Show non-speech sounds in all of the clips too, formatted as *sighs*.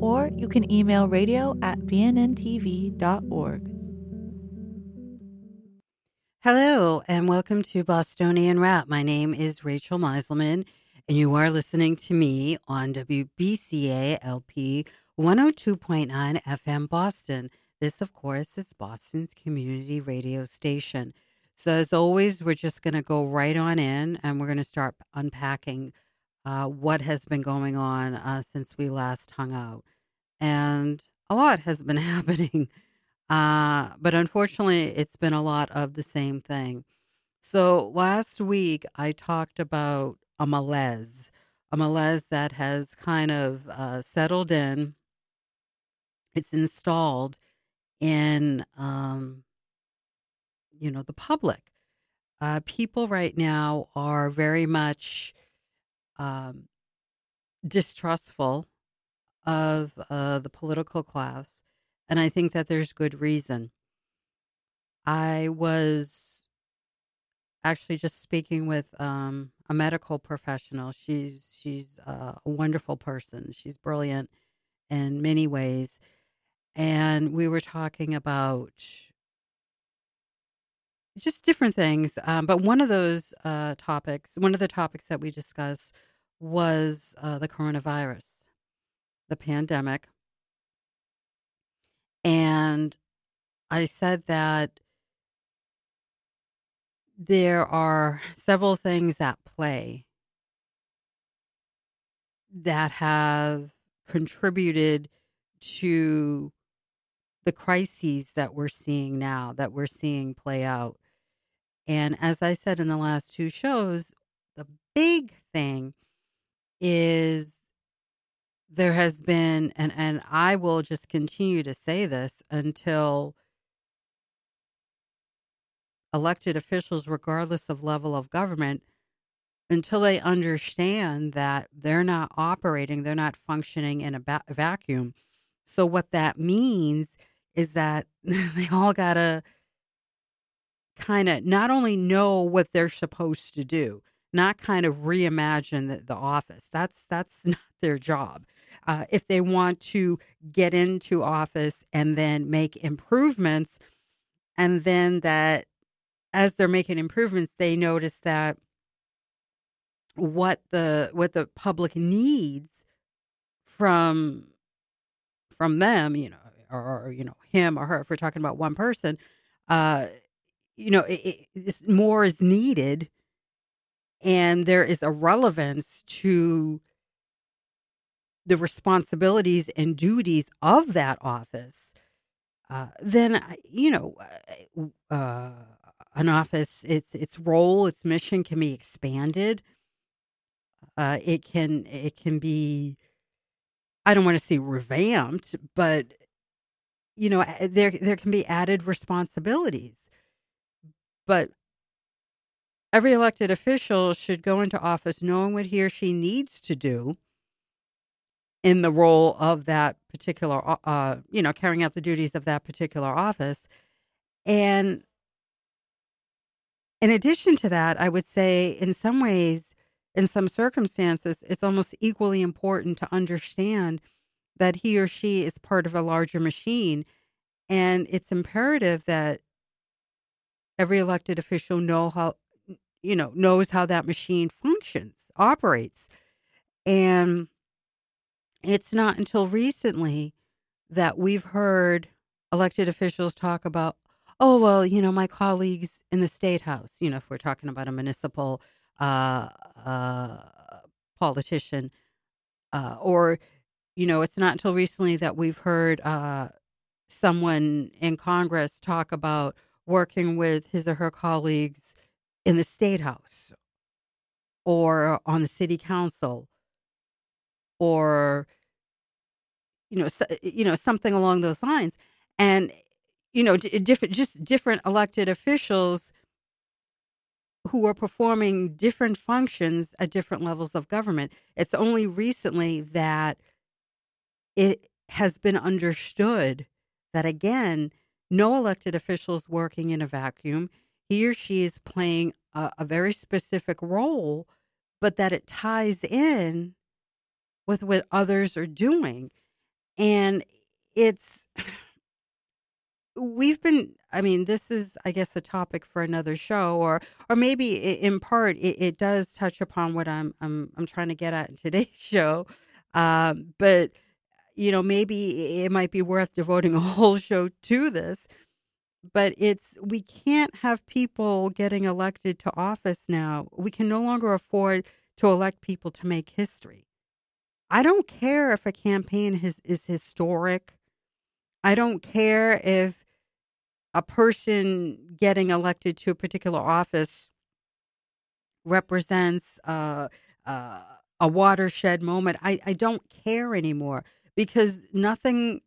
or you can email radio at bnntv.org. Hello, and welcome to Bostonian Rap. My name is Rachel Meiselman, and you are listening to me on WBCA LP 102.9 FM Boston. This, of course, is Boston's community radio station. So, as always, we're just going to go right on in and we're going to start unpacking uh, what has been going on uh, since we last hung out. And a lot has been *laughs* happening. Uh, but unfortunately, it's been a lot of the same thing. So last week, I talked about a malaise, a malaise that has kind of uh, settled in. It's installed in, um, you know, the public. Uh, people right now are very much um, distrustful of uh, the political class, and I think that there's good reason. I was actually just speaking with um, a medical professional. She's she's uh, a wonderful person. She's brilliant in many ways, and we were talking about just different things. Um, but one of those uh, topics, one of the topics that we discussed was uh, the coronavirus, the pandemic. And I said that there are several things at play that have contributed to the crises that we're seeing now, that we're seeing play out. And as I said in the last two shows, the big thing is there has been and and I will just continue to say this until elected officials regardless of level of government until they understand that they're not operating they're not functioning in a ba- vacuum so what that means is that *laughs* they all got to kind of not only know what they're supposed to do not kind of reimagine the, the office. That's that's *laughs* not their job. Uh, if they want to get into office and then make improvements, and then that as they're making improvements, they notice that what the what the public needs from from them, you know, or, or you know him or her. If we're talking about one person, uh, you know, it, it, more is needed and there is a relevance to the responsibilities and duties of that office, uh, then you know uh, uh, an office its its role, its mission can be expanded. Uh, it can it can be, I don't want to say revamped, but you know there there can be added responsibilities. But every elected official should go into office knowing what he or she needs to do in the role of that particular, uh, you know, carrying out the duties of that particular office. And in addition to that, I would say in some ways, in some circumstances, it's almost equally important to understand that he or she is part of a larger machine. And it's imperative that every elected official know how you know, knows how that machine functions, operates. And it's not until recently that we've heard elected officials talk about, oh, well, you know, my colleagues in the state house, you know, if we're talking about a municipal uh, uh, politician, uh, or, you know, it's not until recently that we've heard uh, someone in Congress talk about working with his or her colleagues in the state house or on the city council or you know so, you know something along those lines and you know, different just different elected officials who are performing different functions at different levels of government. It's only recently that it has been understood that again, no elected official is working in a vacuum. He or she is playing a, a very specific role, but that it ties in with what others are doing. And it's *sighs* we've been i mean this is i guess a topic for another show or or maybe in part it, it does touch upon what i'm i'm i'm trying to get at in today's *laughs* show um, but you know maybe it might be worth devoting a *laughs* whole show to this but it's we can't have people getting elected to office now. We can no longer afford to elect people to make history. I don't care if a campaign is, is historic. I don't care if a person getting elected to a particular office represents uh, uh, a watershed moment. I, I don't care anymore because nothing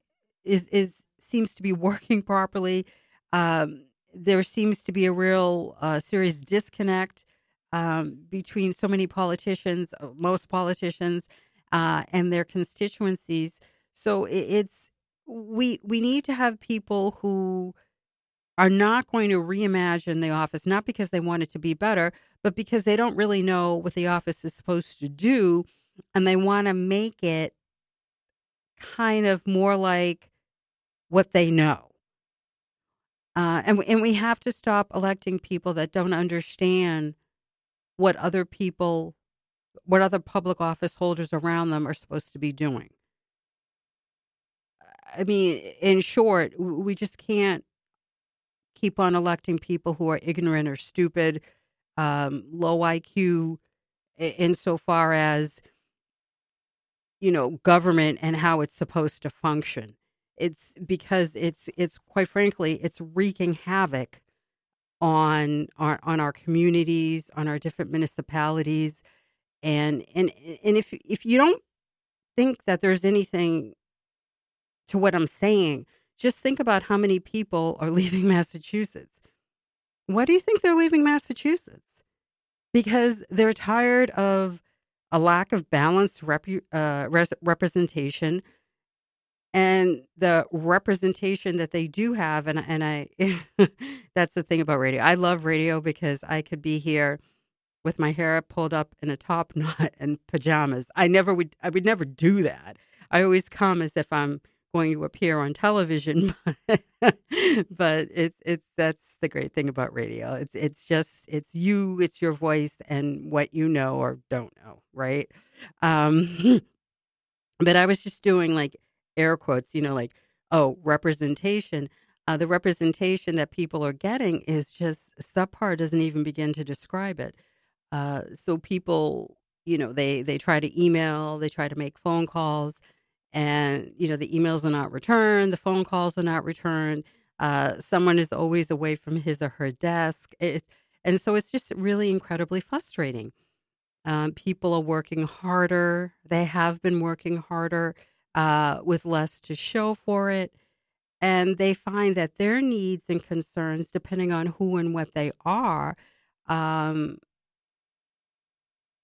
is is seems to be working *laughs* properly. Um, there seems to be a real uh, serious disconnect um, between so many politicians, uh, most politicians, uh, and their constituencies. So it, it's we we need to have people who are not going to reimagine the office, not because they want it to be better, but because they don't really know what the office is supposed to do. And they want to make it kind of more like what they know. Uh, and, and we have to stop electing people that don't understand what other people, what other public office holders around them are supposed to be doing. I mean, in short, we just can't keep on electing people who are ignorant or stupid, um, low IQ, insofar as you know government and how it's supposed to function. It's because it's it's quite frankly it's wreaking havoc on our on our communities, on our different municipalities, and and and if if you don't think that there's anything to what I'm saying, just think about how many people are *laughs* leaving Massachusetts. Why do you think they're leaving Massachusetts? Because they're tired of a lack of balanced rep- uh, res- representation and the representation that they do have and and I *laughs* that's the thing about radio. I love radio because I could be here with my hair pulled up in a top *laughs* knot and pajamas. I never would I would never do that. I always come as if I'm going to appear on television, *laughs* but it's it's that's the great thing about radio. It's it's just it's you, it's your voice, and what you know or don't know, right? Um, *laughs* but I was just doing like air quotes, you know, like oh, representation. Uh, the representation that people are getting is just subpar. Doesn't even begin to describe it. Uh, so people, you know, they they try to email, they try to make phone calls and you know the emails are not returned, the phone calls are not returned. Uh, someone is always away from his or her desk, it's, and so it's just really incredibly frustrating. Um, people are working harder; they have been working harder uh, with less to show for it, and they find that their needs and concerns, depending on who and what they are, um,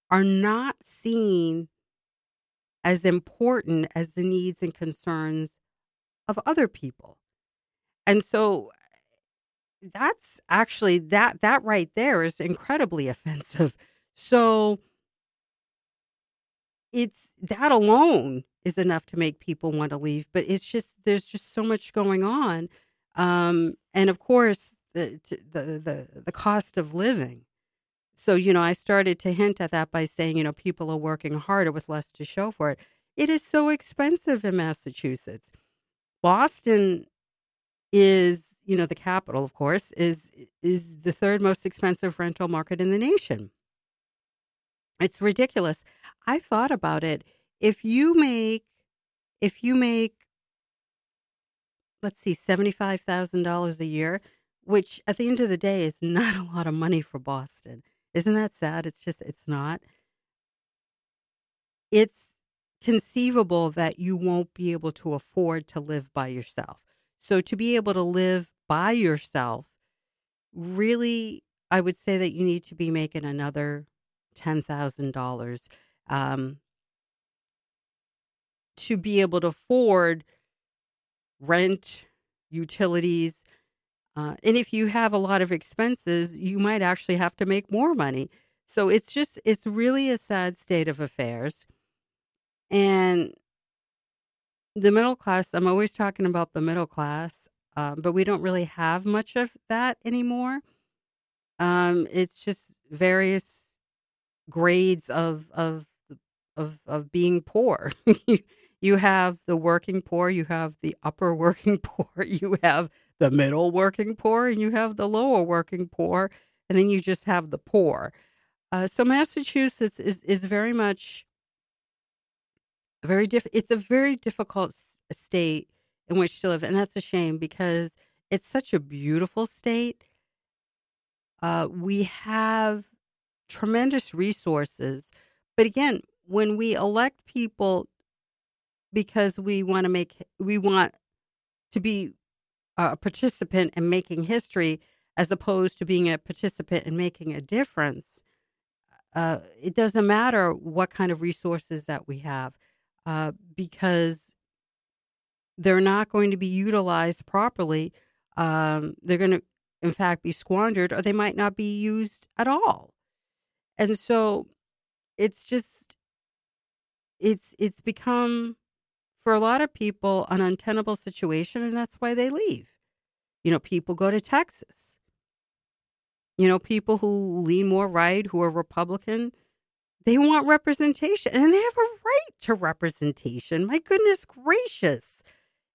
are not seen as important as the needs and concerns of other people. And so that's actually that that right there is incredibly *laughs* offensive. So it's that alone is enough to make people want to leave, but it's just there's just so much going on. Um, and of course the the the the cost of living so, you know, I started to hint at that by saying, you know, people are working harder with less to show for it. It is so expensive in Massachusetts. Boston is, you know, the capital, of course, is is the third most expensive rental market in the nation. It's ridiculous. I thought about it. If you make if you make let's see, $75,000 a year, which at the end of the day is not a lot of money for Boston. Isn't that sad? It's just, it's not. It's conceivable that you won't be able to afford to live by yourself. So to be able to live by yourself, really, I would say that you need to be making another ten thousand um, dollars to be able to afford rent, utilities, uh, and if you have a lot of expenses, you might actually have to make more money. So it's just, it's really a sad state of affairs. And the middle class, I'm always talking about the middle class, um, but we don't really have much of that anymore. Um, it's just various grades of of of of being poor. *laughs* you have the working poor, you have the upper *laughs* working poor, you have the middle working poor, and you have the lower working poor, and then you just have the poor. Uh, so Massachusetts is is very much very diff. It's a very difficult state in which to live, and that's a shame because it's such a beautiful state. Uh, we have tremendous resources, but again, when we elect people because we want to make we want to be a participant in making history as opposed to being a participant in making a difference uh, it doesn't matter what kind of resources that we have uh, because they're not going to be utilized properly um, they're going to in fact be squandered or they might not be used at all. And so it's just it's it's become for a lot of people an untenable situation, and that's why they leave. You know, people go to Texas. You know, people who lean more right, who are Republican, they want representation and they have a right to representation. My goodness gracious.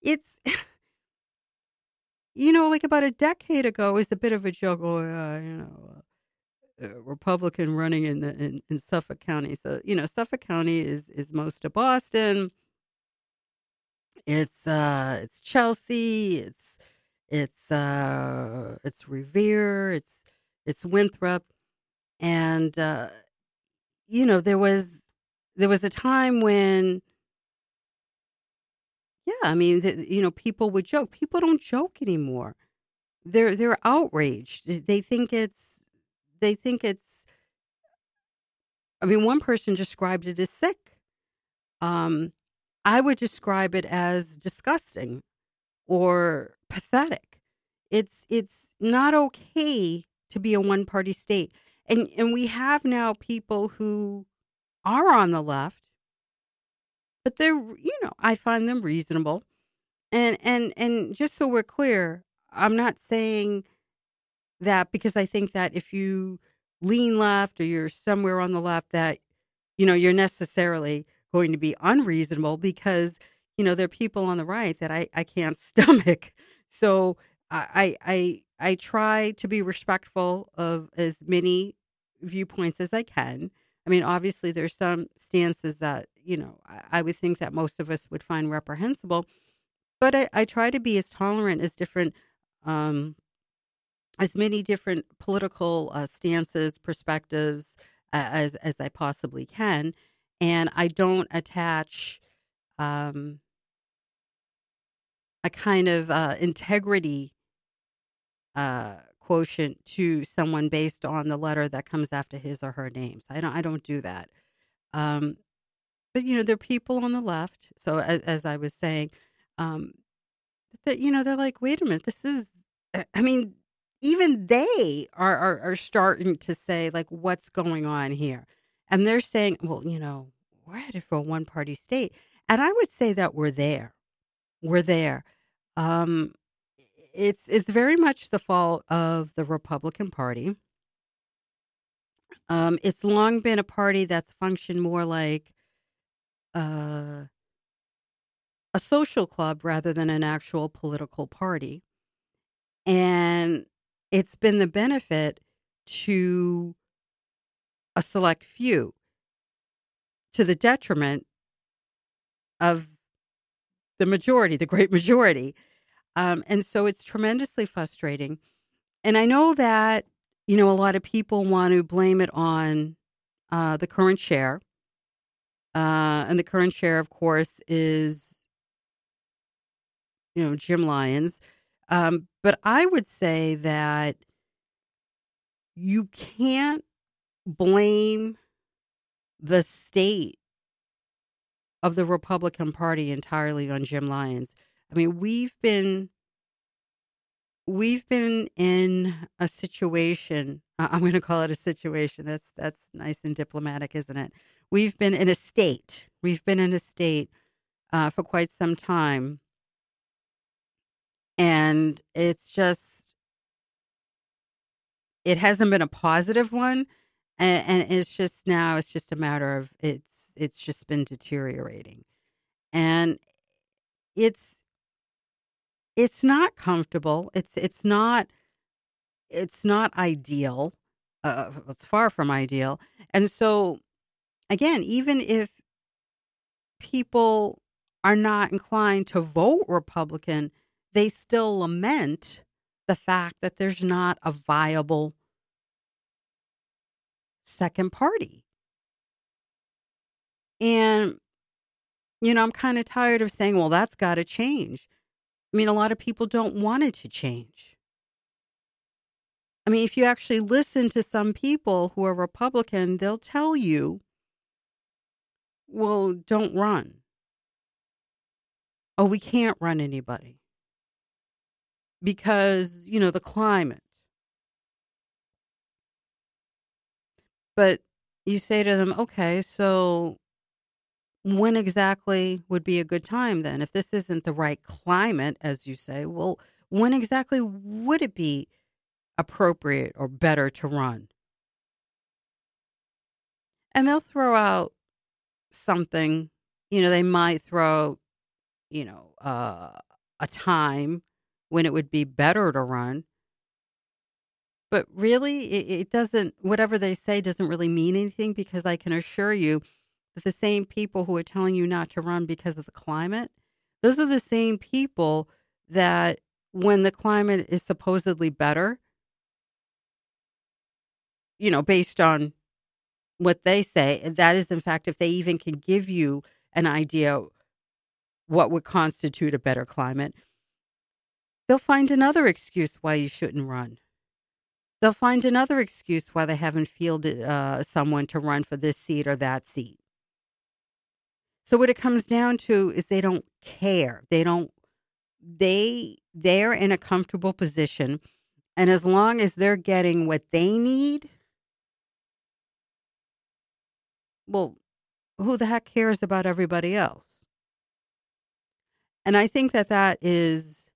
It's, *laughs* you know, like about a decade ago, it was a bit of a joke. Oh, uh, you know, a Republican running in, the, in, in Suffolk County. So, you know, Suffolk County is, is most of Boston it's uh it's Chelsea, it's it's uh it's Revere, it's it's Winthrop and uh you know there was there was a time when yeah, I mean the, you know people would joke. People don't joke anymore. They're they're outraged. They think it's they think it's I mean one person described it as sick. Um I would describe it as disgusting or pathetic. It's it's not okay to be a one party state. And and we have now people who are on the left, but they're you know, I find them reasonable. And and and just so we're clear, I'm not saying that because I think that if you lean left or you're somewhere on the left that you know you're necessarily going to be unreasonable because you know there are people on the right that I, I can't *laughs* stomach. So I I I try to be respectful of as many viewpoints as I can. I mean, obviously, there's some stances that you know I, I would think that most of us would find reprehensible, but I, I try to be as tolerant as different, um, as many different political uh, stances, perspectives uh, as as I possibly can and I don't attach um, a kind of uh, integrity uh, quotient to someone based on the letter that comes after his or her names. I don't. I don't do that. Um, but you know, there are people on the left. So as, as I was saying, um, that you know, they're like, wait a minute, this is. I mean, even they are, are are starting to say like, what's going on here? And they're saying, well, you know, we're headed for a one party state. And I would say that we're there. We're there. Um, it's it's very much the fault of the Republican Party. Um, it's long been a party that's functioned more like uh, a social club rather than an actual political party, and it's been the benefit to a select few to the detriment of the majority, the great *laughs* majority. Um, and so it's tremendously frustrating. And I know that, you know, a lot of people want to blame it on uh, the current share. Uh, and the current share, of course, is you know, Jim Lyons. Um, but I would say that you can't blame the state of the Republican Party entirely on Jim Lyons. I mean, we've been we've been in a situation. I'm going to call it a situation. That's that's nice and diplomatic, isn't it? We've been in a state. We've been in a state uh, for quite some time, and it's just it hasn't been a positive one, and, and it's just now it's just a matter of it's it's just been deteriorating, and it's it's not comfortable. It's it's not it's not ideal. Uh, it's far from ideal. And so, again, even if people are not inclined to vote Republican, they still lament the fact that there's not a viable second party. And, you know, I'm kind of tired of saying, well, that's got to change. I mean, a lot of people don't want it to change. I mean, if you actually listen to some people who are Republican, they'll tell you, well, don't run. Oh, we can't run anybody because, you know, the climate. But you say to them, okay, so when exactly would be a good time then? If this isn't the right climate, as you say, well, when exactly would it be appropriate or better to run? And they'll throw out something, you know, they might throw, you know, uh, a time when it would be better to run. But really, it, it doesn't, whatever they say doesn't really mean anything because I can assure you that the same people who are telling you not to run because of the climate, those are the same people that when the climate is supposedly better, you know, based on what they say, that is, in fact, if they even can give you an idea what would constitute a better climate, they'll find another excuse why you shouldn't run. They'll find another excuse why they haven't fielded uh, someone to run for this seat or that seat. So what it comes down to is they don't care. They don't they they're in a comfortable position and as long as they're getting what they need, well, who the heck cares about everybody else? And I think that that is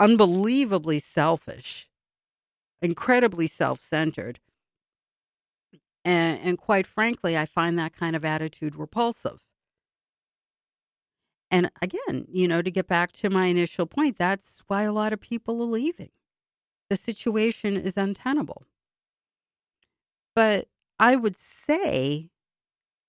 unbelievably selfish, incredibly self centered. And, and quite frankly, I find that kind of attitude repulsive. And again, you know, to get back to my initial point, that's why a lot of people are leaving. The situation is untenable. But I would say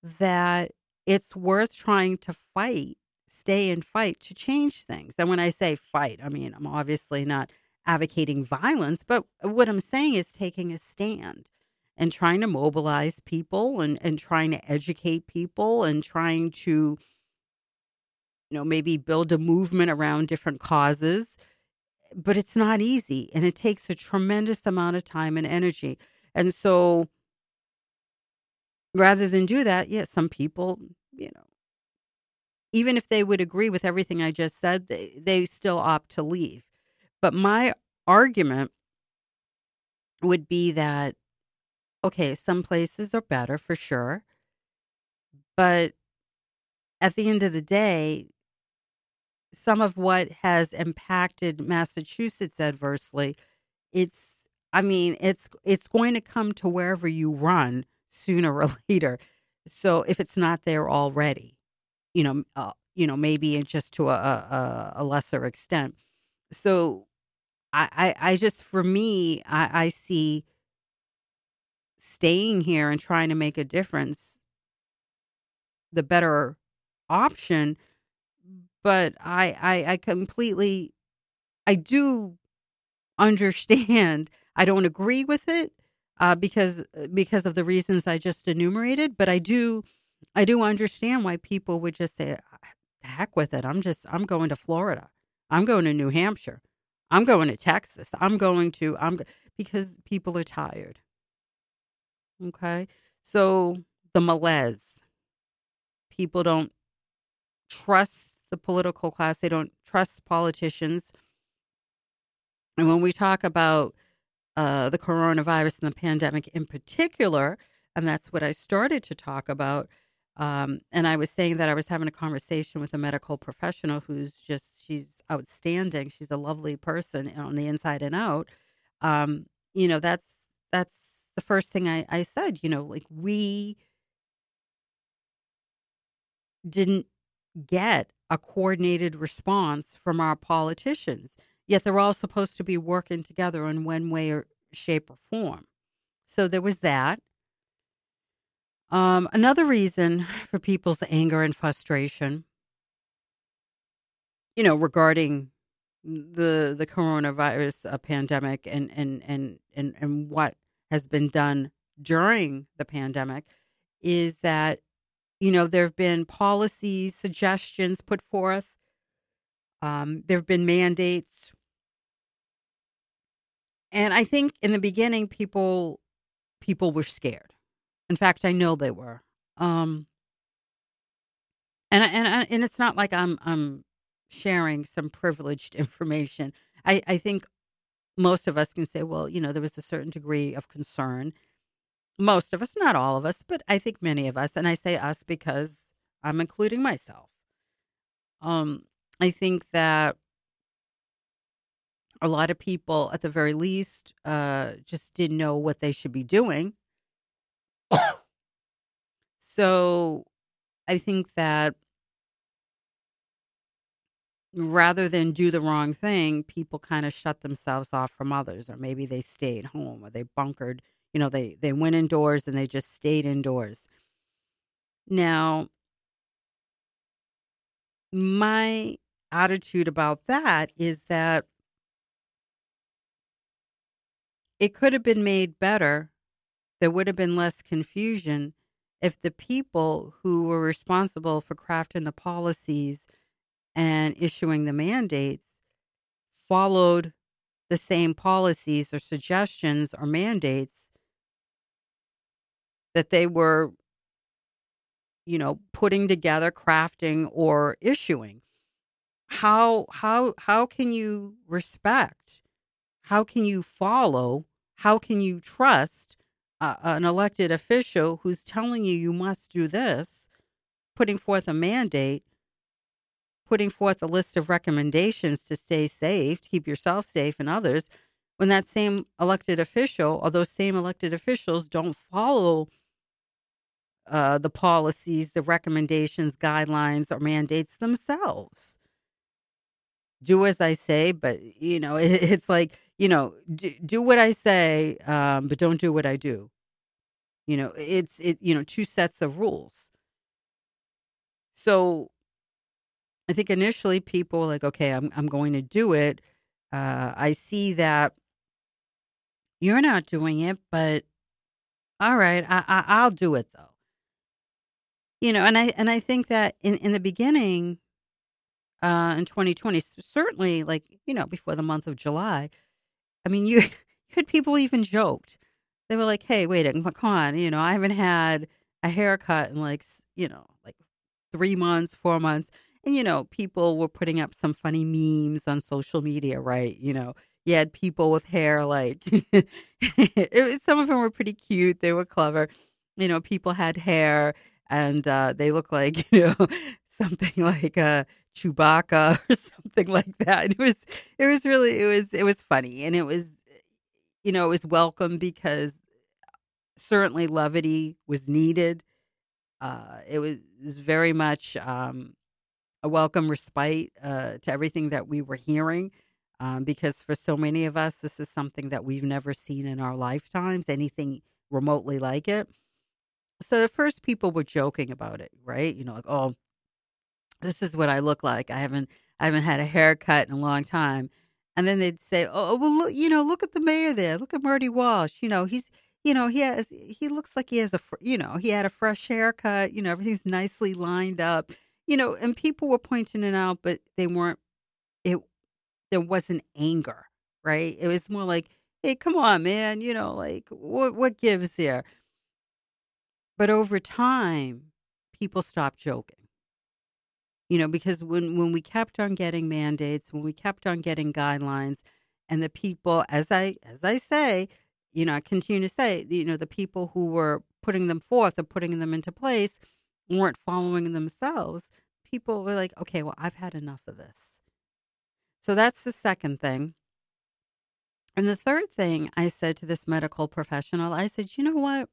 that it's worth trying to fight, stay and fight to change things. And when I say fight, I mean, I'm obviously not advocating violence, but what I'm saying is taking a stand and trying to mobilize people and, and trying to educate people and trying to, you know, maybe build a movement around different causes. But it's not easy and it takes a tremendous amount of time and energy. And so rather than do that, yeah, some people, you know, even if they would agree with everything I just said, they, they still opt to leave. But my argument would be that okay, some places are better for sure. But at the end of the day, some of what has impacted Massachusetts adversely, it's I mean, it's it's going to come to wherever you run sooner or *laughs* later. So if it's not there already, you know, uh, you know, maybe just to a, a, a lesser extent. So I, I, I just for me, I, I see staying here and trying to make a difference the better option but I, I i completely i do understand *laughs* i don't agree with it uh, because because of the reasons i just enumerated but i do i do understand why people would just say heck with it. I'm just I'm going to Florida. I'm going to New Hampshire. I'm going to Texas. I'm going to I'm because people are tired. Okay? So the malaise. People don't trust the political class. They don't trust politicians. And when we talk about uh, the coronavirus and the pandemic in particular, and that's what I started to talk about. Um, and I was saying that I was having a conversation with a medical professional who's just, she's outstanding. She's a lovely person on the inside and out. Um, you know, that's, that's the first thing I, I said, you know, like we didn't get a coordinated response from our politicians. Yet they're all supposed to be working together in one way or shape or form. So there was that. Um, another reason for people's anger and frustration, you know, regarding the the coronavirus uh, pandemic and, and and and and what has been done during the pandemic, is that you know there have been policies, suggestions put forth. Um, there have been mandates and I think in the beginning, people people were scared. In fact, I know they were. Um, and and and it's not like I'm I'm sharing some privileged *laughs* information. I I think most of us can say, well, you know, there was a certain degree of concern. Most of us, not all of us, but I think many of us, and I say us because I'm including myself. Um, I think that a lot of people, at the very least, uh, just didn't know what they should be doing. So I think that rather than do the wrong thing, people kind of shut themselves off from others, or maybe they stayed home or they bunkered. You know, they, they went indoors and they just stayed indoors. Now, my attitude about that is that it could have been made better. There would have been less confusion if the people who were responsible for crafting the policies and issuing the mandates followed the same policies or suggestions or mandates that they were you know putting together crafting or issuing how how how can you respect how can you follow? How can you trust uh, an elected official who's telling you you must do this, putting forth a mandate, putting forth a list of recommendations to stay safe, keep yourself safe and others, when that same elected official or those same elected officials don't follow uh, the policies, the recommendations, guidelines, or mandates themselves? Do as I say, but you know, it, *laughs* it's like you know, do, do what I say, um, but don't do what I do. You know, it's it. You know, two sets of rules. So, I think initially people were like, okay, I'm I'm going to do it. Uh, I see that you're not doing it, but all right, I, I I'll do it though. You know, and I and I think that in in the beginning, uh, in 2020, certainly like you know before the month of July, I mean, you, *laughs* you had people even joked. They were like, "Hey, wait, come on, you know, I haven't had a haircut in like, you know, like three months, four months." And you know, people were putting up some funny memes on social media, right? You know, you had people with hair like, *laughs* was, some of them were pretty cute. They were clever. You know, people had hair and uh, they looked like *laughs* you know something like a Chewbacca *laughs* or something like that. It was it was really it was it was funny and it was you know it was welcome because certainly levity was needed. Uh, it was, it was very much um, a welcome respite uh, to everything that we were hearing. Um, because for so many of us, this is something that we've never seen in our lifetimes, anything remotely like it. So at first, people were joking about it, right? You know, like, oh, this is what I look like. I haven't I haven't had a haircut in a long time. And then they'd say, oh, "Oh, well, look, you know, look at the mayor there. Look at Marty Walsh. You know, he's, you know, he has, he looks like he has a, you know, he had a fresh haircut. You know, everything's nicely lined up. you know, and people were pointing it out, but they weren't. It there wasn't anger, right? It was more like, hey, come on, man, you know, like what what gives there? But over time, people stopped joking. You know, because when when we kept on getting mandates, when we kept on getting guidelines, and the people, as I as I say, you know, I continue to say, you know, the people who were putting them forth or putting them into place weren't following themselves. People were like, okay, well, I've had enough of this. So that's the second thing. And the third thing I said to this medical professional, I said, you know what?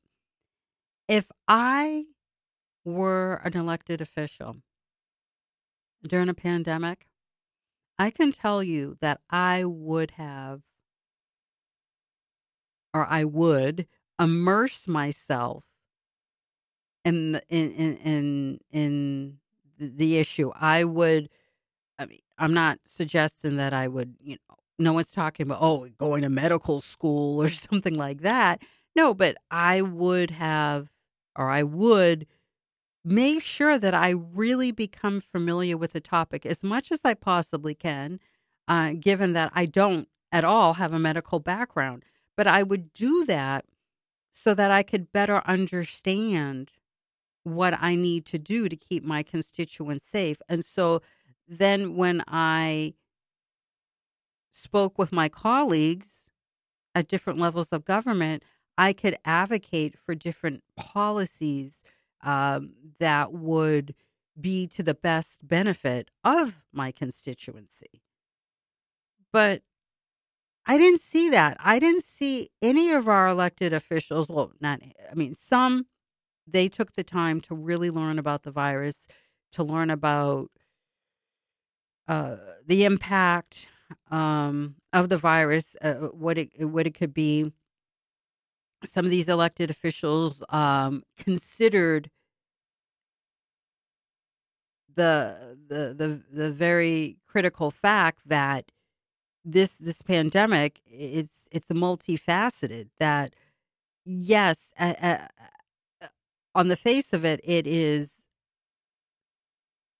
If I were an elected official during a pandemic, I can tell you that I would have, or I would immerse myself in the, in in in, in the issue. I would. I mean, I'm not suggesting that I would. You know, no one's talking about oh going to medical school *laughs* or something like that. No, but I would have, or I would make sure that I really become familiar with the topic as much as I possibly can, uh, given that I don't at all have a medical background. But I would do that so that I could better understand what I need to do to keep my constituents safe. And so then when I spoke with my colleagues at different levels of government, I could advocate for different policies um, that would be to the best benefit of my constituency. But I didn't see that. I didn't see any of our elected officials. Well, not, I mean, some, they took the time to really learn about the virus, to learn about uh, the impact um, of the virus, uh, what it what it could be. Some of these elected officials um, considered the the the the very critical fact that this this pandemic it's it's multifaceted that yes on the face of it it is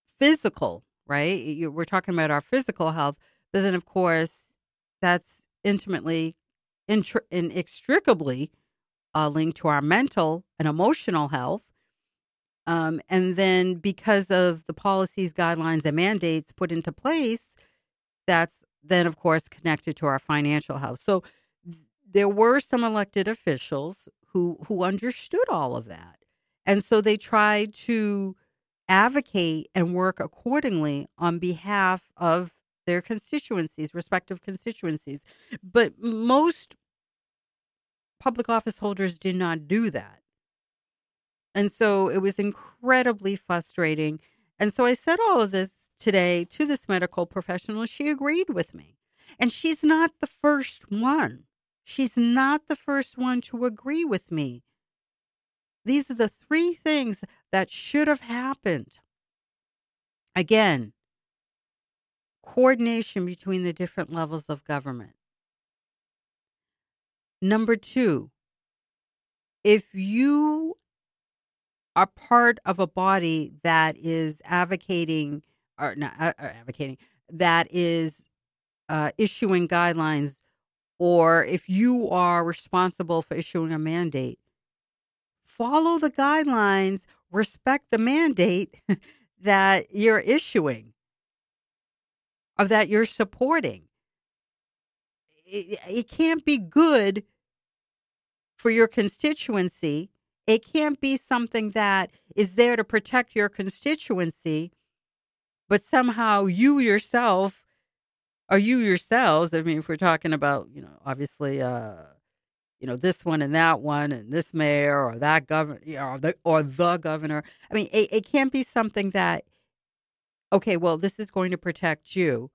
physical right? We're talking about our physical health but then of course that's intimately intri- inextricably uh, linked to our mental and emotional health um, and then because of the policies, guidelines, and mandates put into place, that's then, of course, connected to our financial health. So there were some elected officials who who understood all of that, and so they tried to advocate and work accordingly on behalf of their constituencies, respective constituencies. But most public office holders did not do that. And so it was incredibly frustrating. And so I said all of this today to this medical professional. She agreed with me. And she's not the first one. She's not the first one to agree with me. These are the three things that should have happened. Again, coordination between the different levels of government. Number two, if you are part of a body that is advocating or not uh, uh, advocating that is uh, issuing guidelines or if you are responsible for issuing a mandate follow the guidelines respect the mandate *laughs* that you're issuing or that you're supporting. It, it can't be good for your constituency it can't be something that is there to protect your constituency, but somehow you yourself or you yourselves, I mean, if we're talking about, you know, obviously, uh, you know, this one and that one and this mayor or that governor or the, or the governor. I mean, it, it can't be something that, okay, well, this is going to protect you,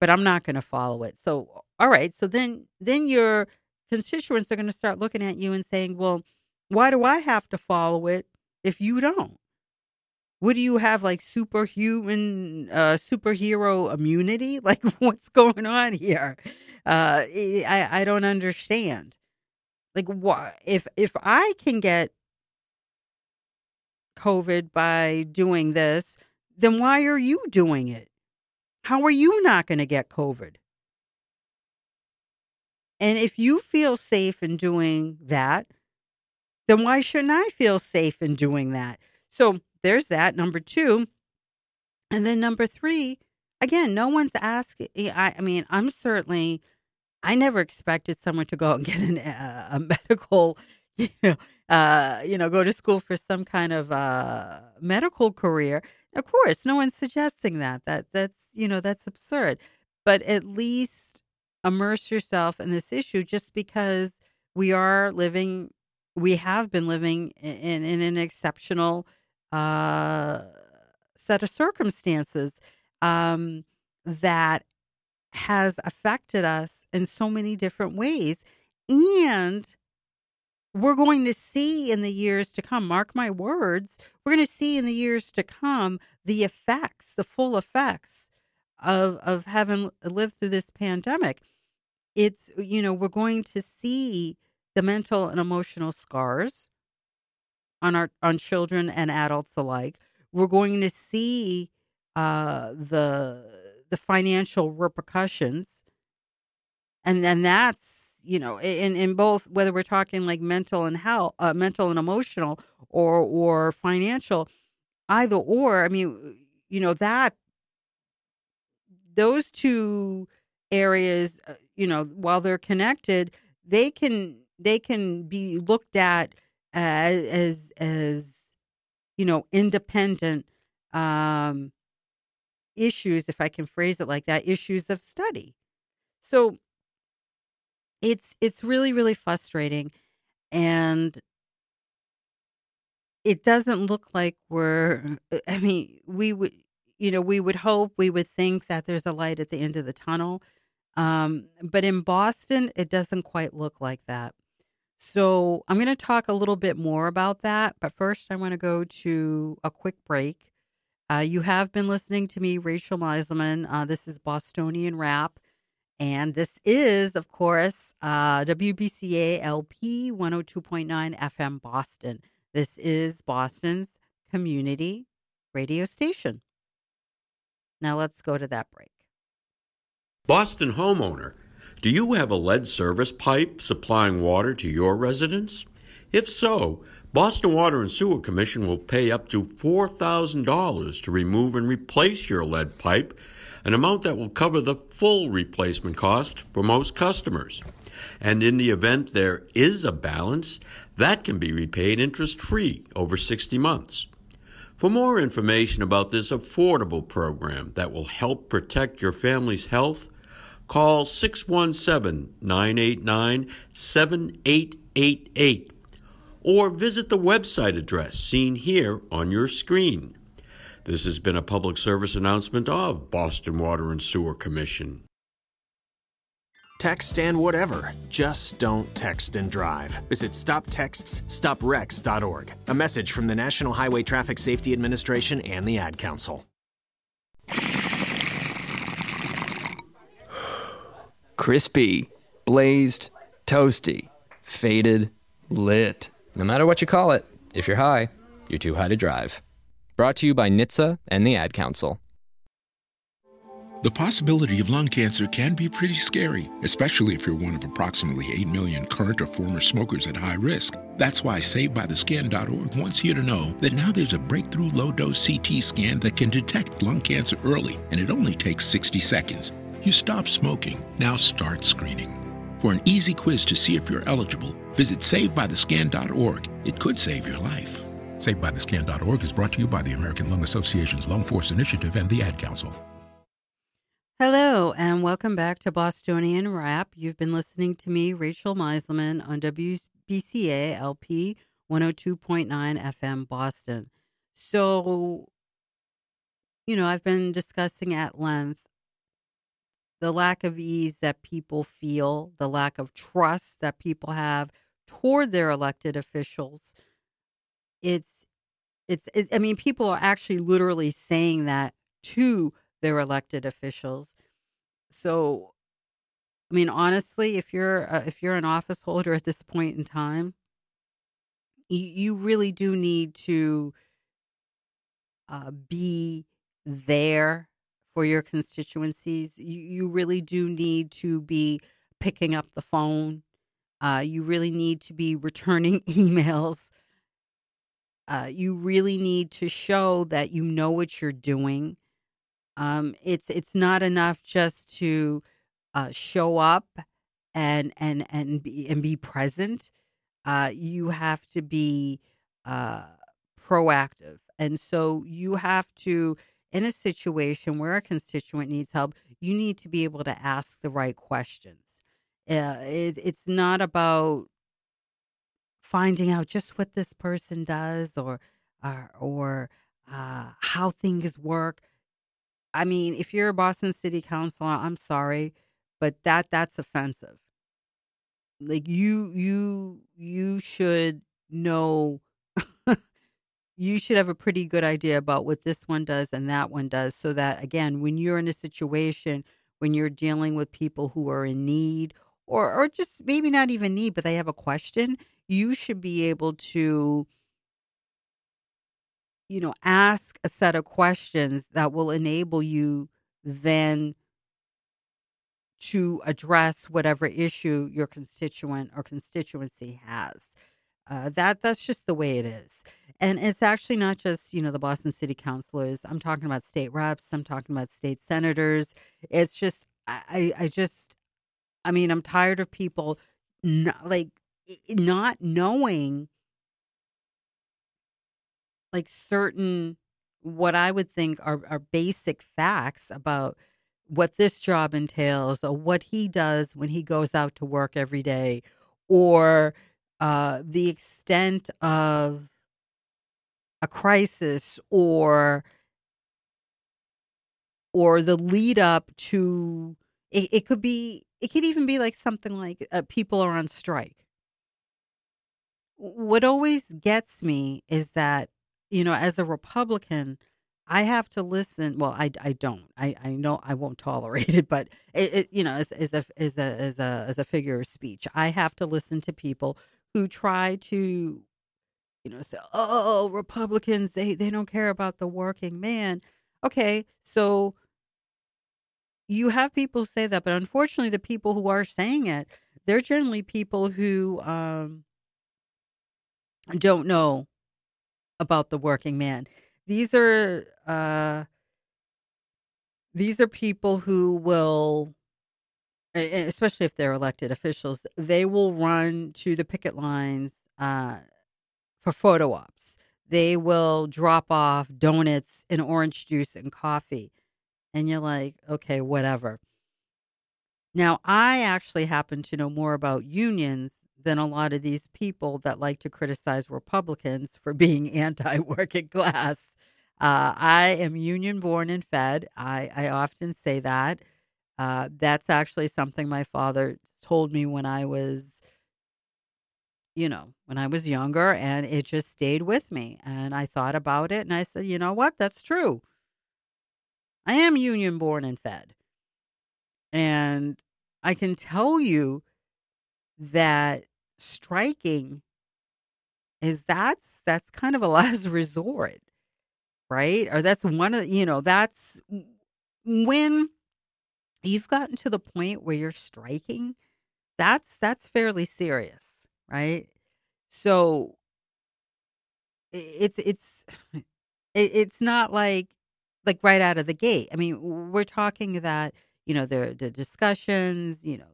but I'm not going to follow it. So, all right. So then, then your constituents are going to start looking at you and saying, well, why do I have to follow it if you don't? What do you have like superhuman, uh, superhero immunity? *laughs* Like, what's going on here? Uh, I I don't understand. Like, what if if I can get COVID by doing this, then why are you doing it? How are you not going to get COVID? And if you feel safe in doing that, then why shouldn't I feel safe in doing that? So there's that. Number two. And then number three, again, no one's asking. I, I mean, I'm certainly, I never expected someone to go and *laughs* get an, uh, a medical, *laughs* you know, uh, you know, go to school for some kind of uh, medical career. Of course, no one's suggesting that. That that's you know that's absurd. But at least immerse yourself in this issue, just because we are living, we have been living in, in an exceptional uh, set of circumstances um, that has affected us in so many different ways. And we're going to see in the years to come, mark my words, we're going to see in the years to come the effects, the full effects of, of having lived through this pandemic. It's, you know, we're going to see the mental and emotional scars on our on children and adults alike. We're going to see uh, the the financial repercussions, and then that's you know in in both whether we're talking like mental and health, uh, mental and emotional, or or financial, either or. I mean, you know that those two areas, uh, you know, while they're connected, they can they can be looked at as as, as you know independent um, issues, if I can phrase it like that, issues of study. So it's it's really really frustrating, and it doesn't look like we're. I mean, we would you know we would hope we would think that there's a light at the end of the tunnel, um, but in Boston, it doesn't quite look like that. So I'm going to talk a little bit more about that, but first I want to go to a quick break. Uh, you have been listening to me, Rachel Miselman. Uh, this is Bostonian Rap. And this is, of course, uh, WBCA LP 102.9 FM Boston. This is Boston's community radio station. Now let's go to that break. Boston homeowner do you have a lead service pipe supplying water to your residence? If so, Boston Water and Sewer Commission will pay up to $4,000 to remove and replace your lead pipe, an amount that will cover the full replacement cost for most customers. And in the event there is a balance, that can be repaid interest free over 60 months. For more information about this affordable program that will help protect your family's health, Call 617 989 7888 or visit the website address seen here on your screen. This has been a public service announcement of Boston Water and Sewer Commission. Text and whatever. Just don't text and drive. Visit stoptextsstopwrecks.org. A message from the National Highway Traffic Safety Administration and the Ad Council. Crispy, blazed, toasty, faded, lit. No matter what you call it, if you're high, you're too high to drive. Brought to you by NHTSA and the Ad Council. The possibility of lung cancer can be pretty scary, especially if you're one of approximately 8 million current or former smokers at high risk. That's why SavedByTheScan.org wants you to know that now there's a breakthrough low dose CT scan that can detect lung cancer early, and it only takes 60 seconds. You stop smoking. Now start screening. For an easy quiz to see if you're eligible, visit SavedByTheScan.org. It could save your life. SavedByTheScan.org is brought to you by the American Lung Association's Lung Force Initiative and the Ad Council. Hello, and welcome back to Bostonian Rap. You've been listening to me, Rachel Miselman, on WBCA LP 102.9 FM Boston. So, you know, I've been discussing at length the lack of ease that people feel, the lack of trust that people have toward their elected officials. It's, it's, it, I mean, people are actually literally saying that to their elected officials. So, I mean, honestly, if you're uh, if you're an office holder *laughs* at this point in time, you, you really do need to uh, be there for your constituencies. You, you really do need to be picking up the phone. Uh, you really need to be returning *laughs* emails. Uh, you really need to show that you know what you're doing. Um, it's it's not enough just to uh, show up and and and be and be present. Uh, you have to be uh, proactive, and so you have to in a situation where a constituent needs help, you need to be able to ask the right questions. Uh, it, it's not about finding out just what this person does or or, or uh, how things work. I mean, if you're a Boston City Councilor, I'm sorry, but that that's offensive. Like you you you should know *laughs* you should have a pretty good idea about what this one does and that one does so that again when you're in a situation when you're dealing with people who are in need or or just maybe not even need but they have a question you should be able to you know ask a set of questions that will enable you then to address whatever issue your constituent or constituency has uh, that that's just the way it is, and it's actually not just you know the Boston City Councilors. I'm talking about state reps. I'm talking about state senators. It's just I I just I mean I'm tired of people not, like not knowing like certain what I would think are, are basic facts about what this job entails or what he does when he goes out to work every day or uh, the extent of a crisis or or the lead up to it, it could be it could even be like something like uh, people are on strike. What always gets me is that you know as a republican i have to listen well i, I don't I, I know i won't *laughs* tolerate it but it, it you know as, as a as a as a as a figure of speech i have to listen to people who try to, you know, say, "Oh, Republicans they they don't care about the working man." Okay, so you have people say that, but unfortunately, the people who are saying it, they're generally people who um, don't know about the working man. These are uh, these are people who will especially if they're elected officials, they will run to the picket lines uh, for photo ops. They will drop off donuts and orange juice and coffee. And you're like, okay, whatever. Now, I actually happen to know more about unions than a lot of these people that like to criticize Republicans for *laughs* being anti working class. Uh, I am union born and fed. I, I often say that. Uh, that's actually something my father told me when I was, you know, when I was younger, and it just stayed with me. And I thought about it, and I said, you know what? That's true. I am union born and fed. And I can tell you that striking is that's that's kind of a *laughs* last resort right or that's one of you know that's when you've gotten to the point where you're striking, that's that's fairly serious, right? So it's it's *sighs* it's not like like right out of the gate. I mean, we're talking that you know the the discussions, you know,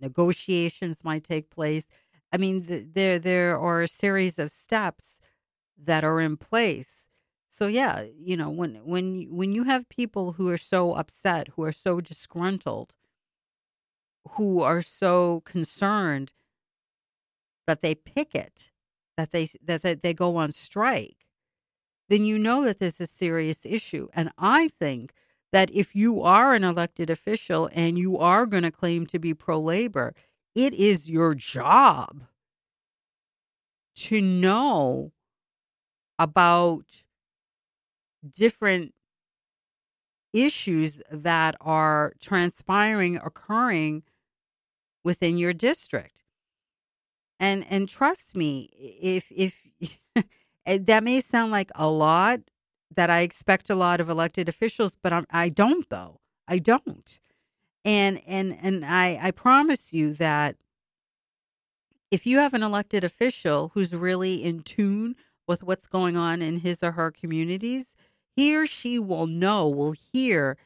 negotiations might take place. I mean, the, there there are a series of steps that are in place so yeah, you know, when when when you have people who are so upset, who are so disgruntled, who are so concerned that they picket, that they that they, they go on strike, then you know that there's a serious issue. And I think that if you are an elected official and you are going to claim to be pro labor, it is your job to know about different issues that are transpiring occurring within your district and and trust me if if *laughs* eh, that may sound like a lot that I expect a lot of elected officials, but I'm, I don't though. I don't. And and and I I promise you that if you have an elected official who's really in tune with what's going on in his or her communities, he or she will know, will hear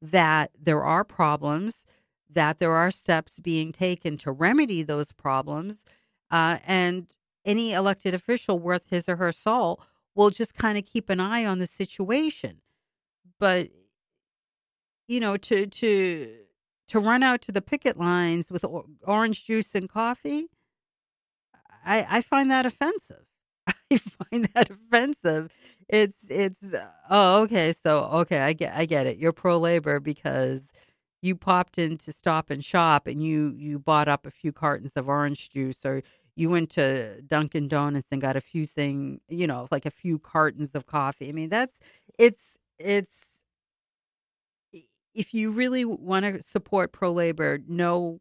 that there are problems, that there are steps being taken to remedy those problems, uh, and any elected official worth his or her salt will just kind of keep an eye on the situation. But you know, to to to run out to the picket lines with orange juice and coffee, I, I find that offensive. *laughs* I find that offensive. It's it's oh okay so okay I get I get it. You're pro labor because you popped in to stop and shop and you you bought up a few cartons of orange juice or you went to Dunkin' Donuts and got a few thing, you know, like a few cartons of coffee. I mean, that's it's it's if you really want to support pro labor, know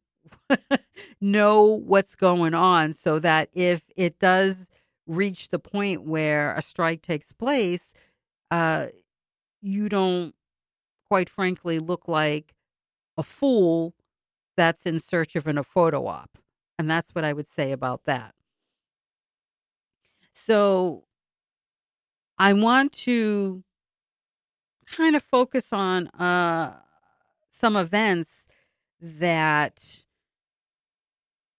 *laughs* know what's going on so that if it does reach the point where a strike takes place, uh, you don't, quite frankly, look like a fool that's in search of an, a photo op. And that's what I would say about that. So I want to kind of focus on uh, some events that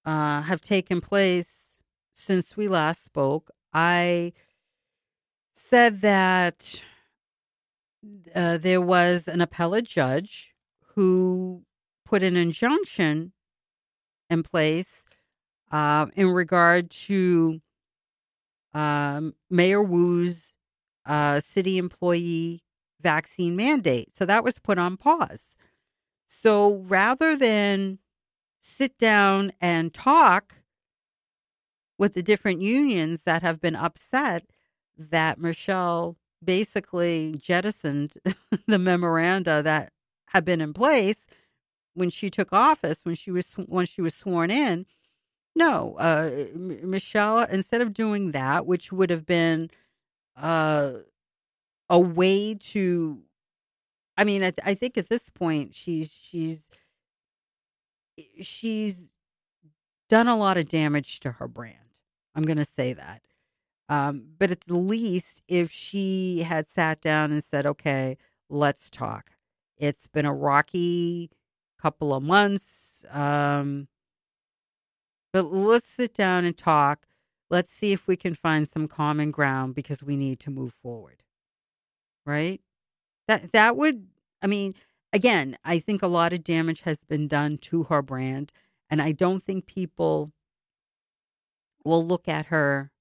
uh, have taken place since we last spoke. I said that uh, there was an appellate judge who put an injunction in place uh, in regard to um, Mayor Wu's uh, city employee vaccine mandate. So that was put on pause. So rather than sit down and talk with the different unions that have been upset that Michelle basically jettisoned *laughs* the memoranda that had been in place when she took office when she was when she was sworn in. No uh, michelle instead of doing that which would have been uh, a way to i mean I, th- I think at this point she's she's she's done a lot of damage to her brand. I'm going to say that. Um, but at the least, if she had sat down and said, okay, let's talk. It's been a rocky couple of months. Um, but let's sit down and talk. Let's see if we can find some common ground because we need to move forward. Right? That that would I mean, again, I think a lot of damage has been done to her brand. And I don't think people will look at her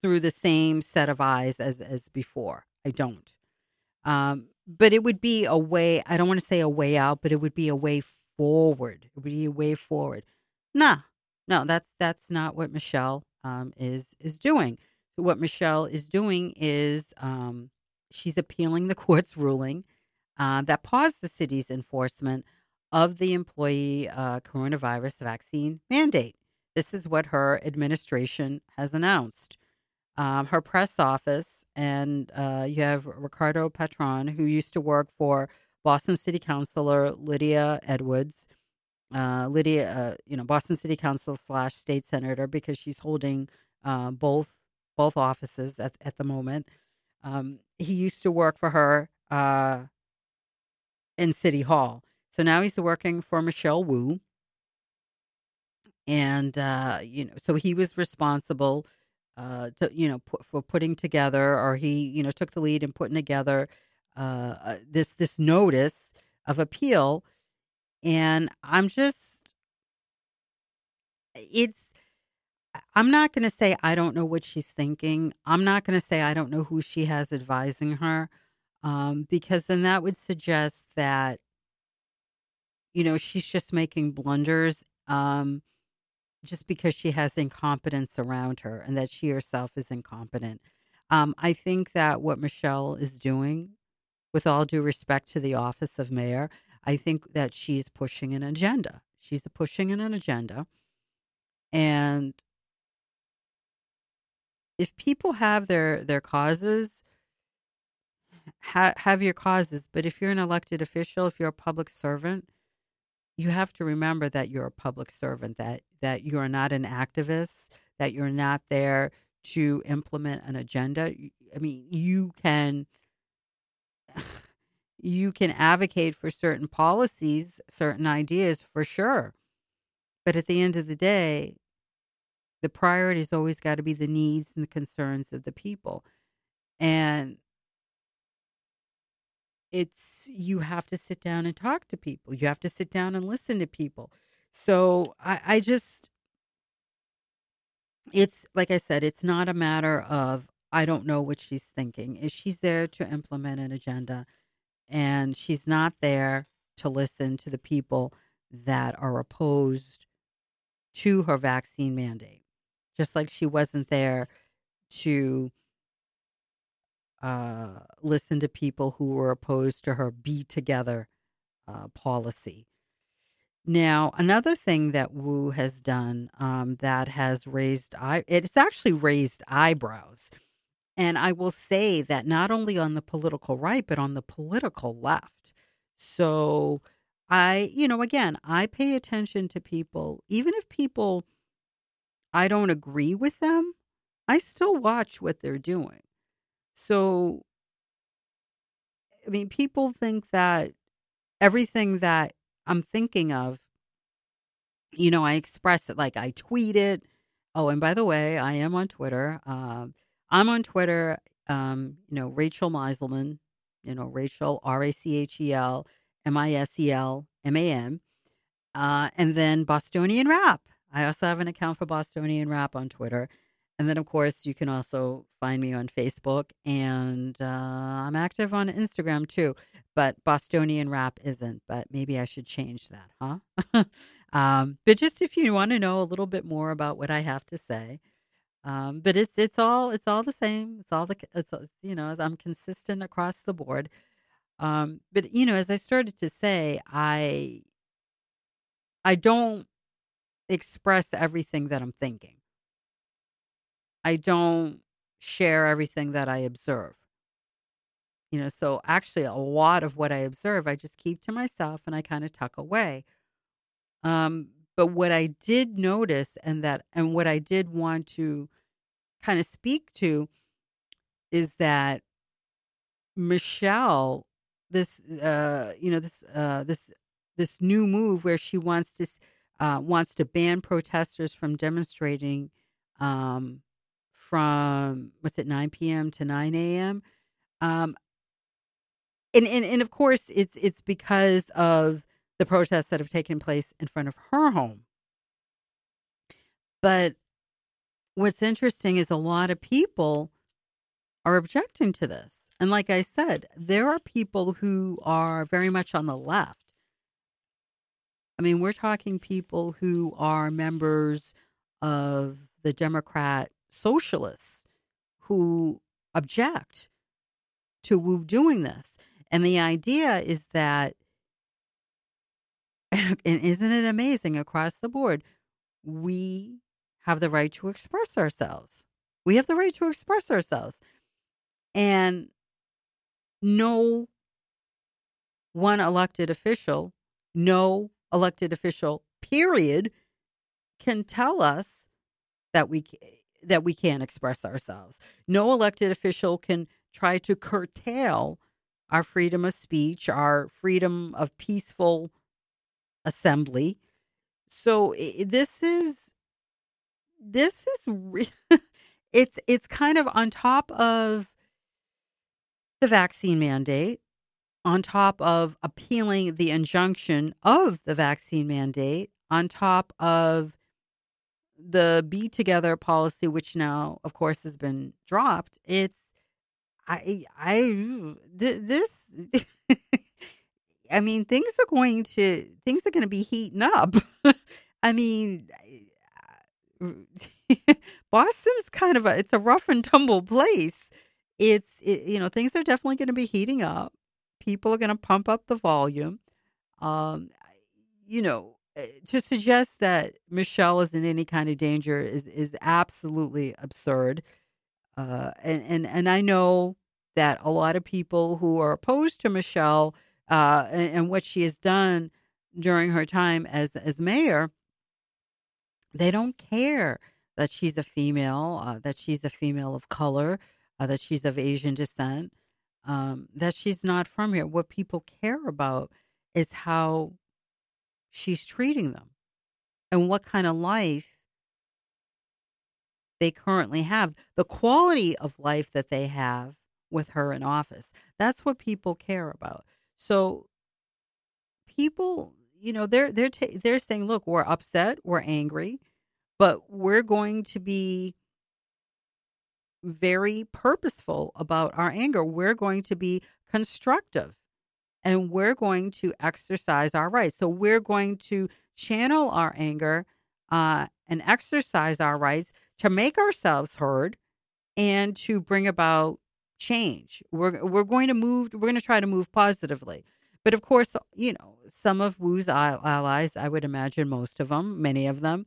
through the same set of eyes as, as before. I don't. Um, but it would be a way, I don't want to say a way out, but it would be a way forward. It would be a way forward. Nah, no, that's that's not what Michelle um, is is doing. What Michelle is doing is um, she's appealing the *laughs* court's ruling uh, that paused the city's enforcement of the employee uh, coronavirus vaccine mandate. This is what her administration has announced. Um, her press office, and uh, you have Ricardo Patron, who used to work for Boston City Councilor Lydia Edwards. Uh, Lydia, uh, you know, Boston City Council slash state senator, because she's holding uh, both both offices at at the moment. Um, he used to work for her uh, in City Hall. So now he's working for Michelle Wu. And, uh, you know, so he was responsible, uh, to, you know, put, for putting together, or he, you know, took the lead in putting together, uh, uh, this, this notice of appeal. And I'm just, it's, I'm not going to say I don't know what she's thinking. I'm not going to say I don't know who she has advising her um, because then that would suggest that you know she's just making blunders um, just because she has incompetence around her and that she herself is incompetent. Um, I think that what Michelle is doing, with all due respect to the office of mayor, I think that she's pushing an agenda. She's pushing an agenda. And if people have their their causes, ha- have your causes, but if you're an elected official, if you're a public servant, you have to remember that you're a public servant, that that you are not an activist, that you're not there to implement an agenda. I mean, you can *sighs* you can advocate for certain policies, certain ideas for sure. But at the end of the day, the priority's always got to be the needs and the concerns of the people. And it's you have to sit down and talk to people. You have to sit down and listen to people. So I, I just it's like I said, it's not a matter of I don't know what she's thinking. Is she's there to implement an agenda and she's not there to listen to the people that are opposed to her vaccine mandate. Just like she wasn't there to uh, listen to people who were opposed to her B Together uh, policy. Now, another thing that Wu has done um, that has raised eye, it's actually raised eyebrows. And I will say that not only on the political right, but on the political left. So I, you know, again, I pay attention to people, even if people, I don't agree with them, I still watch what they're doing. So, I mean, people think that everything that I'm thinking of, you know, I express it like I tweet it. Oh, and by the way, I am on Twitter. Um, I'm on Twitter, um, you know, Rachel Miselman, you know, Rachel, R A C H E L M I S E L M A N. Uh, and then Bostonian Rap. I also have an account for Bostonian Rap on Twitter. And then, of course, you can also find me on Facebook, and uh, I'm active on Instagram too. But Bostonian Rap isn't. But maybe I should change that, huh? *laughs* um, but just if you want to know a little bit more about what I have to say, um, but it's it's all it's all the same. It's all the it's, you know I'm consistent across the board. Um, but you know, as I started to say, I I don't express everything that I'm thinking. I don't share everything that I observe. You know, so actually, a lot of what I observe, I just keep to myself and I kind of tuck away. Um, but what I did notice, and that, and what I did want to kind of speak to, is that Michelle, this, uh, you know, this, uh, this, this new move where she wants to, uh, wants to ban protesters from demonstrating, um, from what's it 9 p.m. to 9 a.m. Um, and, and and of course it's it's because of the protests that have taken place in front of her home. But what's interesting is a lot of people are objecting to this. And like I said, there are people who are very much on the left. I mean, we're talking people who are members of the Democrat socialists who object to Wu doing this. And the idea is that, *laughs* and isn't it amazing across the board? We have the right to express ourselves. We have the right to express ourselves. And no one elected official, no elected official, period, can tell us that we that we can't express ourselves. No elected official can try to curtail our freedom of speech, our freedom of peaceful assembly. So this is this is *laughs* it's it's kind of on top of the vaccine mandate, on top of appealing the injunction of the vaccine mandate, on top of the B Together policy, which now, of course, has been dropped, it's I I this. *laughs* I mean, things are going to things are going to be heating up. *laughs* I mean, *laughs* Boston's kind of a it's a rough and tumble place. It's it, you know things are definitely going to be heating up. People are going to pump up the volume. Um, you know, to suggest that Michelle is in any kind of danger is is absolutely absurd. Uh, and and and I know that a lot of people who are opposed to Michelle uh, and, and what she has done during her time as as mayor, they don't care that she's a female, uh, that she's a female of color, uh, that she's of Asian descent, um, that she's not from here. What people care about is how she's treating them and what kind of life they currently have, the quality of life that they have with her in office. That's what people care about. So people, you know, they're they're ta- they're saying, "Look, we're upset, we're angry, but we're going to be very purposeful about our anger. We're going to be constructive and we're going to exercise our rights. So we're going to channel our anger uh, and exercise our rights to make ourselves heard and to bring about change. We're we're going to move. We're going to try to move positively. But of course, you know, some of Wu's allies, I would imagine most of them, many of them,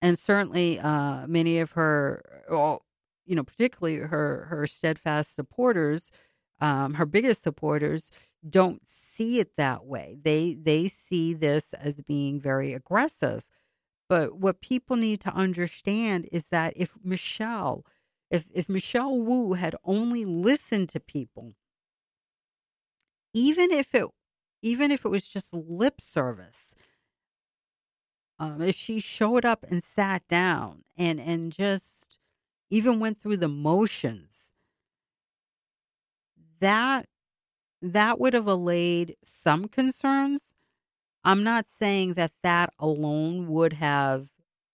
and certainly uh, many of her, well, you know, particularly her her steadfast supporters, um, her biggest supporters, don't see it that way. They they see this as being very aggressive. But what people need to understand is that if Michelle, if if Michelle Wu had only listened to people, even if it even if it was just lip service, um, if she showed up and sat down and and just even went through the motions, that that would have allayed some concerns. I'm not saying that that alone would have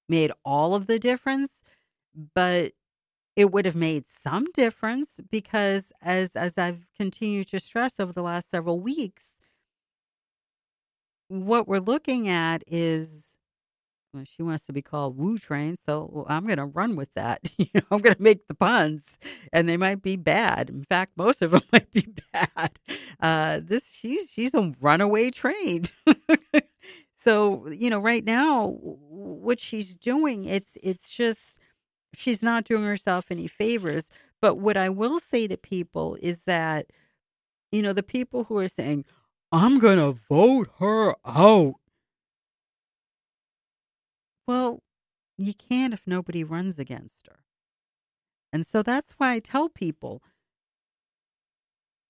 made all of the difference, but it would have made some difference because as as I've continued to stress over the last several weeks, what we're looking at is well, she wants to be called Wu Train, so I'm going to run with that. *laughs* You know, I'm going to make the puns, and they might be bad. In fact, most of them *laughs* might be bad. Uh, this she's she's a runaway train. *laughs* so you know, right now, what she's doing, it's it's just she's not doing herself any favors. But what I will say to people is that, you know, the people who are saying, "I'm going to vote her out," Well, you can't if nobody runs against her. And so that's why I tell people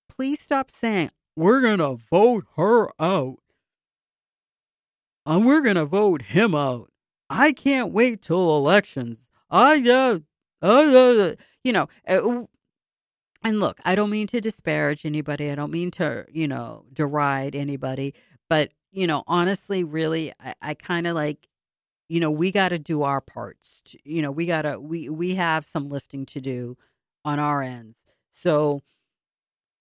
please stop saying, we're going to vote her out. And we're going to vote him out. I can't wait till elections. I, uh, uh, you know, uh, and look, I don't mean to disparage anybody. I don't mean to, you know, deride anybody. But, you know, honestly, really, I, I kind of like you know we got to do our parts you know we got to we we have some lifting to do on our ends. So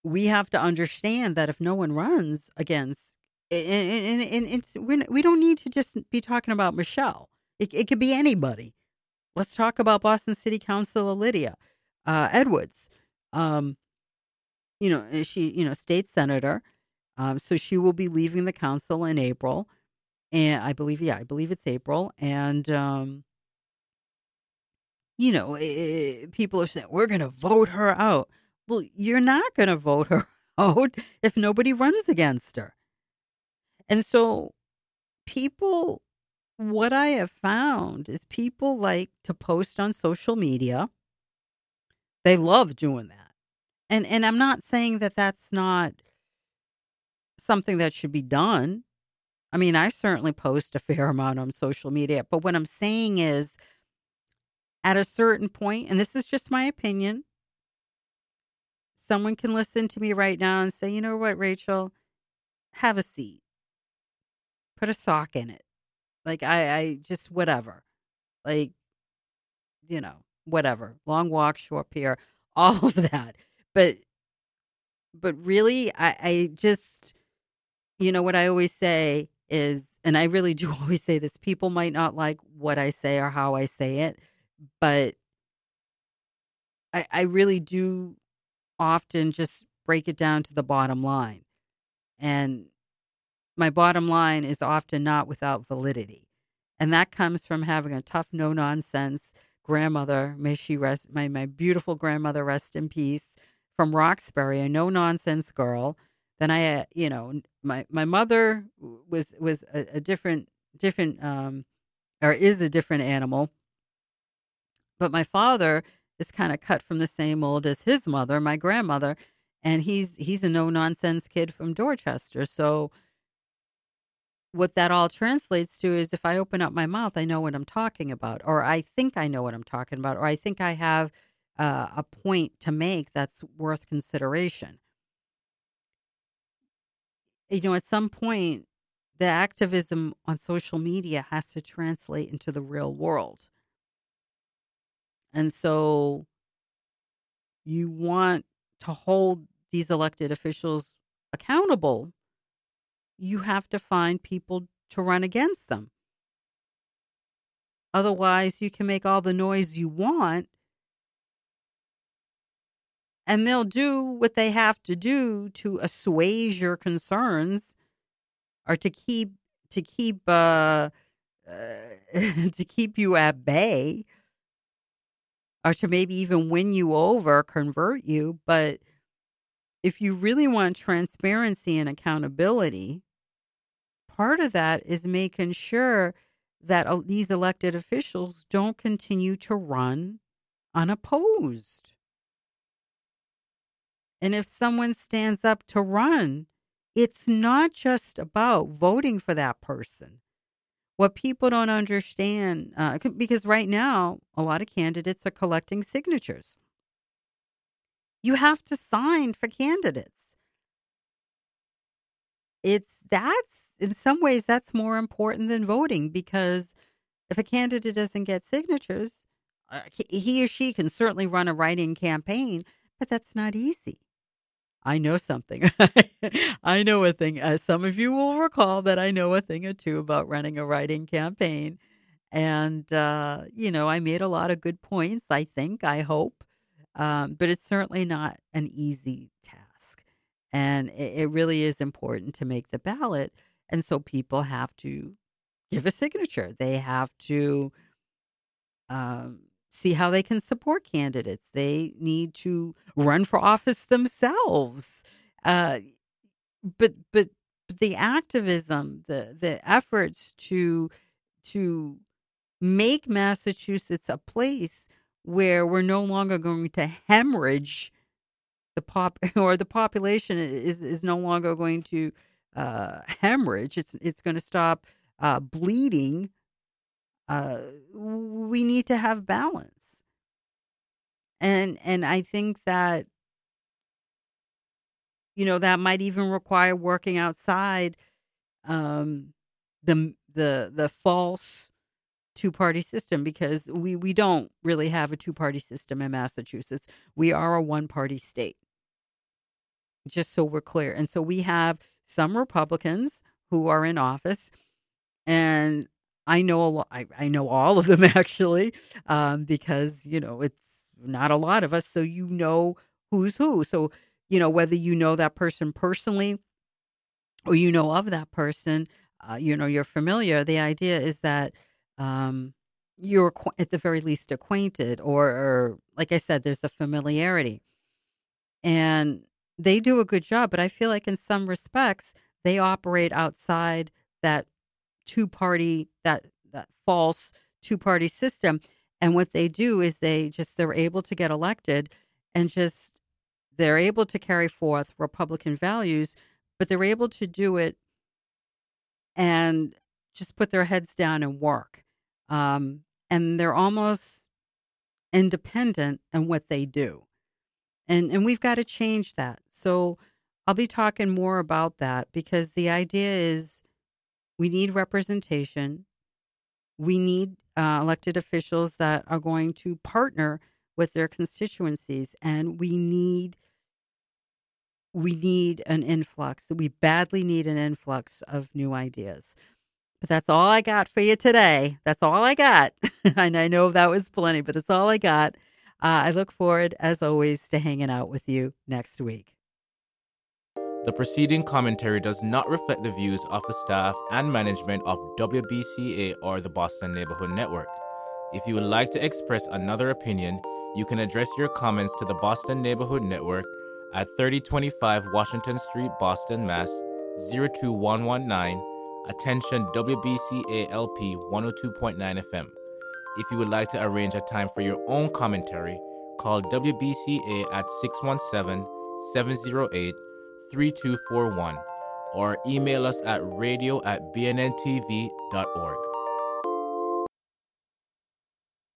we have to understand that if no one runs against and, and, and it's we're, we don't need to just be talking about michelle. It, it could be anybody. Let's talk about boston city councilor lydia uh, edwards. Um, you know she you know state senator. Um, so she will be leaving the council in april and I believe, yeah, I believe it's April, and um, you know, it, people are saying we're going to vote her out. Well, you're not going to vote her *laughs* out if nobody runs against her. And so, people, what I have found is people like to post on social media. They love doing that, and and I'm not saying that that's not something that should be done I mean, I certainly post a fair *laughs* amount on social media, but what I'm saying is at a certain point, and this is just my opinion, someone can listen to me right now and say, you know what, Rachel, have a seat, put a sock in it. Like, I, I just, whatever. Like, you know, whatever. Long walk, short pier, *laughs* all of that. But, but really, I, I just, you know what I always say is, and I really do *laughs* always say this people might not like what I say or how I say it, but I, I really do often just break it down to the bottom line. And my bottom line is often not without validity. And that comes from having a tough, no nonsense grandmother. May she rest, my, my beautiful grandmother rest in peace from Roxbury, a no nonsense girl. Then I, uh, you know, my my mother was was a, a different different um, or is a different animal. But my father is kind of cut from the same mold as his mother, my grandmother, and he's he's a no nonsense kid from Dorchester. So what that all translates to is if I open up my mouth, I know what I'm talking about, or I think I know what I'm talking about, or I think I have uh, a point to make that's worth consideration. You know, at some point, the activism on social media has to translate into the real world. And so you want to hold these elected officials accountable, you have to find people to run against them. Otherwise, you can make all the noise you want, and they'll do what they have to do to assuage your concerns or to keep to keep uh, uh *laughs* to keep you at bay or to maybe even win you over, convert you. But if you really want transparency and accountability, part of that is making sure that uh, these elected officials don't continue to run unopposed. And if someone stands up to run, it's not just about voting for that person. What people don't understand, uh, because right now, a lot of candidates are collecting signatures. You have to sign for candidates. It's that's in some ways that's more important than voting because if a candidate doesn't get signatures, uh, he or she can certainly run a write-in campaign, but that's not easy. I know something. *laughs* I know a thing. As some of you will recall that I know a thing or two about running a write-in campaign. And, uh, you know, I made a lot of good points, I think, I hope. Um, but it's certainly not an easy task. And it, it really is important to make the ballot. And so people have to give a signature, they have to um, see how they can support candidates. They need to run for office themselves. Uh, but but the activism, the the efforts to to make Massachusetts a place where we're no longer going to hemorrhage the pop *laughs* or the population is is no longer going to uh, hemorrhage. It's it's going to stop uh, bleeding uh, we need to have balance. And and I think that you know that might even require working outside um, the the the false two party system because we we don't really have a two party system in Massachusetts. We are a one party state. Just so we're clear. And so we have some Republicans who are in office and I know a lot. I, I know all of them *laughs* actually, um, because you know it's not a lot of us, so you know who's who. So you know whether you know that person personally or you know of that person, uh, you know you're familiar. The idea is that um, you're at the very least acquainted, or, or like I said, there's a familiarity, and they do a good job. But I feel like in some respects they operate outside that two party that that false two party system. And what they do is they just they're able to get elected and just they're able to carry forth republican values but they're able to do it and just put their heads down and work. Um, and they're almost independent in what they do. And and we've got to change that. So i'll be talking more about that because the idea is we need representation. We need uh, elected officials that are going to partner with their constituencies, and we need we need an influx. We badly need an influx of new ideas. But that's all I got for you today. That's all I got. *laughs* and I know that was plenty, but that's all I got. Uh, I look forward, as always, to hanging out with you next week. The preceding commentary does not reflect the views of the staff and management of WBCA or the Boston Neighborhood Network. If you would like to express another opinion, you can address your comments to the Boston Neighborhood Network, at 3025 Washington Street, Boston, Mass. 02119. Attention WBCA LP 102.9 FM. If you would like to arrange a time for your own commentary, call WBCA at 617 708 3241 or email us at radio at bnntv.org.